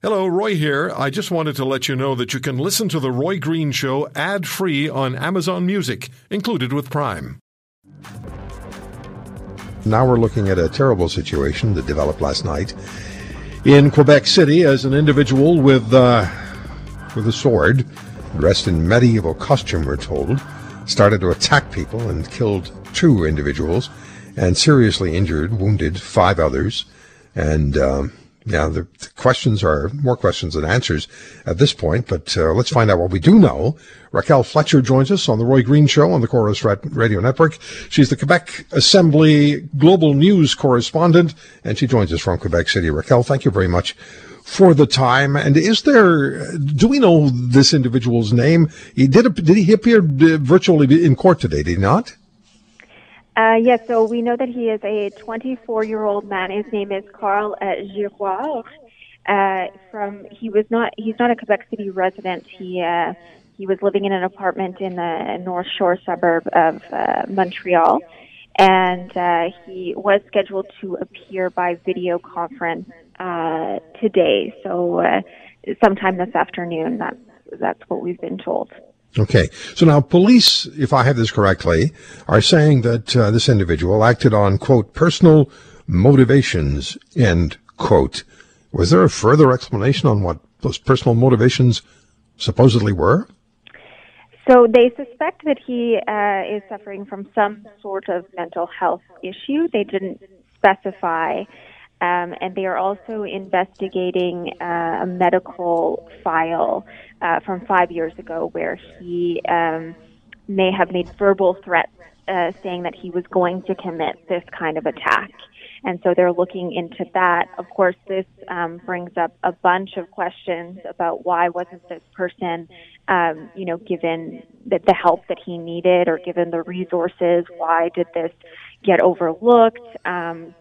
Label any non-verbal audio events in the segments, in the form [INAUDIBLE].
Hello, Roy here. I just wanted to let you know that you can listen to The Roy Green Show ad free on Amazon Music, included with Prime. Now we're looking at a terrible situation that developed last night in Quebec City as an individual with, uh, with a sword, dressed in medieval costume, we're told, started to attack people and killed two individuals and seriously injured, wounded five others. And, um, yeah, the, the, questions are more questions than answers at this point, but uh, let's find out what we do know. Raquel Fletcher joins us on the Roy Green Show on the Corus Radio Network. She's the Quebec Assembly Global News correspondent, and she joins us from Quebec City. Raquel, thank you very much for the time. And is there, do we know this individual's name? He did, did he appear uh, virtually in court today, did he not? Uh, yes, so we know that he is a 24 year old man. His name is Carl uh, Girouard. Uh, from he was not he's not a Quebec City resident. He uh, he was living in an apartment in the North Shore suburb of uh, Montreal, and uh, he was scheduled to appear by video conference uh, today. So uh, sometime this afternoon. That's that's what we've been told. Okay. So now police, if I have this correctly, are saying that uh, this individual acted on, quote, personal motivations, end quote. Was there a further explanation on what those personal motivations supposedly were? So they suspect that he uh, is suffering from some sort of mental health issue. They didn't specify um, and they are also investigating uh, a medical file uh, from five years ago where he um, may have made verbal threats uh, saying that he was going to commit this kind of attack. And so they're looking into that. Of course, this um, brings up a bunch of questions about why wasn't this person, um, you know, given the, the help that he needed or given the resources? Why did this get overlooked? Um,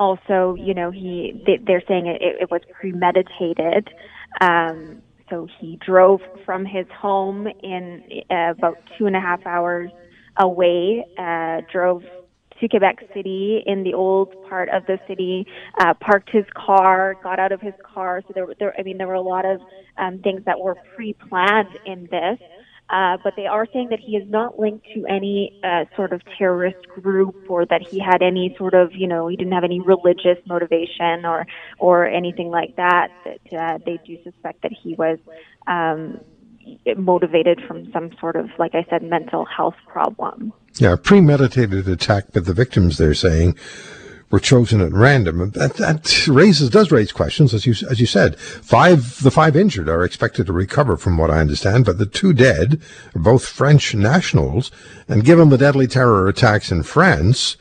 also, you know, he they, they're saying it, it was premeditated. Um, so he drove from his home in uh, about two and a half hours away, uh, drove to Quebec City in the old part of the city, uh, parked his car, got out of his car. So there, there I mean, there were a lot of um, things that were pre-planned in this. Uh, but they are saying that he is not linked to any uh, sort of terrorist group or that he had any sort of, you know, he didn't have any religious motivation or or anything like that. That uh, they do suspect that he was um, motivated from some sort of, like I said, mental health problem. Yeah, premeditated attack, but the victims they're saying were chosen at random. That, that raises does raise questions, as you as you said. Five the five injured are expected to recover, from what I understand, but the two dead are both French nationals. And given the deadly terror attacks in France,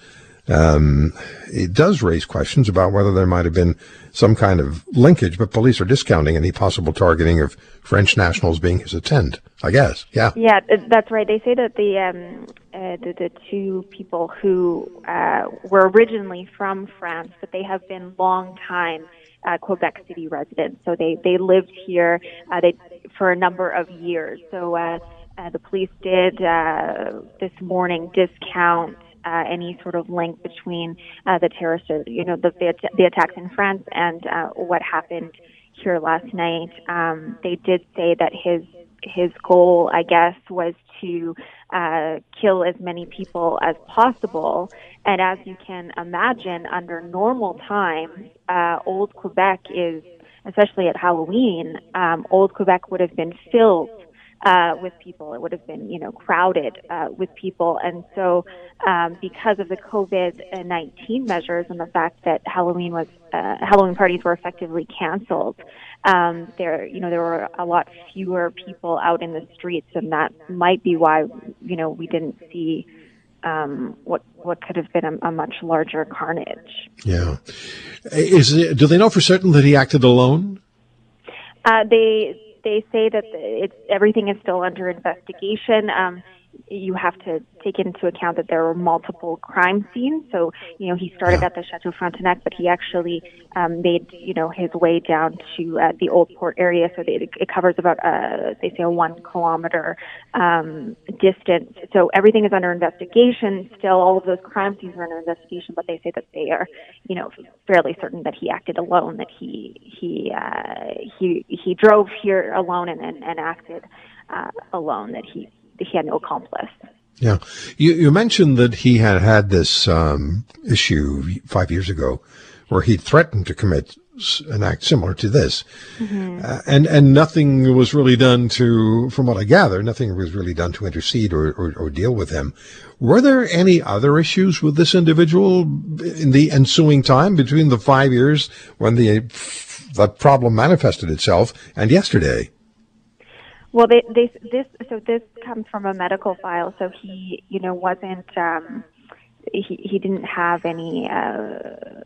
um, it does raise questions about whether there might have been some kind of linkage, but police are discounting any possible targeting of French nationals being his attend. I guess, yeah. Yeah, that's right. They say that the um, uh, the, the two people who uh, were originally from France, but they have been long time uh, Quebec City residents. So they they lived here uh, they for a number of years. So uh, uh, the police did uh, this morning discount uh, any sort of link between uh, the terrorist, you know, the, the, the attacks in France and uh, what happened here last night. Um, they did say that his his goal, I guess, was to uh, kill as many people as possible. And as you can imagine, under normal times, uh, Old Quebec is, especially at Halloween, um, Old Quebec would have been filled uh, with people. It would have been, you know, crowded uh, with people. And so, um, because of the COVID 19 measures and the fact that Halloween was, uh, Halloween parties were effectively canceled, um, there, you know, there were a lot fewer people out in the streets, and that might be why, you know, we didn't see um, what what could have been a, a, much larger carnage. Yeah, is it, do they know for certain that he acted alone? Uh, they they say that it's everything is still under investigation. Um, you have to take into account that there were multiple crime scenes. So, you know, he started Yeah. at the Chateau Frontenac, but he actually um, made, you know, his way down to uh, the Old Port area. So they, it covers about, uh, they say, a one kilometer um, distance. So everything is under investigation. Still, all of those crime scenes are under investigation, but they say that they are, you know, fairly certain that he acted alone, that he he uh, he he drove here alone and and, and acted uh, alone, that he he had no accomplice. Yeah. You, you mentioned that he had had this um, issue five years ago where he threatened to commit an act similar to this. Uh, and, and nothing was really done to, from what I gather, nothing was really done to intercede or, or, or deal with him. Were there any other issues with this individual in the ensuing time between the five years when the, the problem manifested itself and yesterday? Well, they, they, this, so this comes from a medical file. So he, you know, wasn't, um, he, he didn't have any, uh,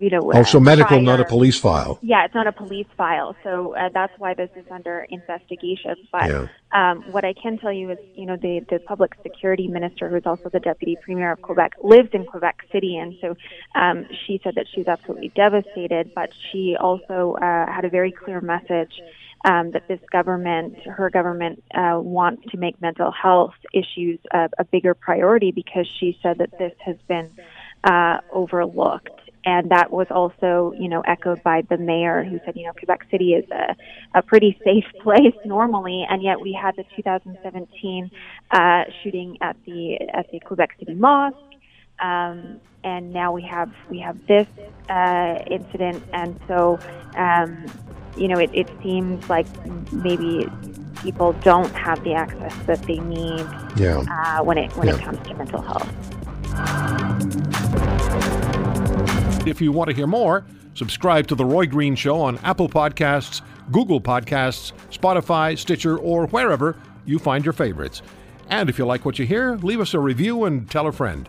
you know, Oh, so uh, medical, not a police file. Yeah, it's not a police file, so uh, that's why this is under investigation. But Yeah. um, what I can tell you is, you know, the the public security minister, who's also the deputy premier of Quebec, lives in Quebec City, and so um, she said that she was absolutely devastated. But she also uh, had a very clear message. Um, that this government, her government, uh, wants to make mental health issues a, a bigger priority because she said that this has been uh, overlooked. And that was also, you know, echoed by the mayor who said, you know, Quebec City is a, a pretty safe [LAUGHS] place normally, and yet we had the 2017 uh, shooting at the at the Quebec City Mosque, um, and now we have we have this uh, incident, and so, um, you know, it, it seems like maybe people don't have the access that they need Yeah. uh, when it when it comes to mental health. If you want to hear more, subscribe to The Roy Green Show on Apple Podcasts, Google Podcasts, Spotify, Stitcher, or wherever you find your favorites. And if you like what you hear, leave us a review and tell a friend.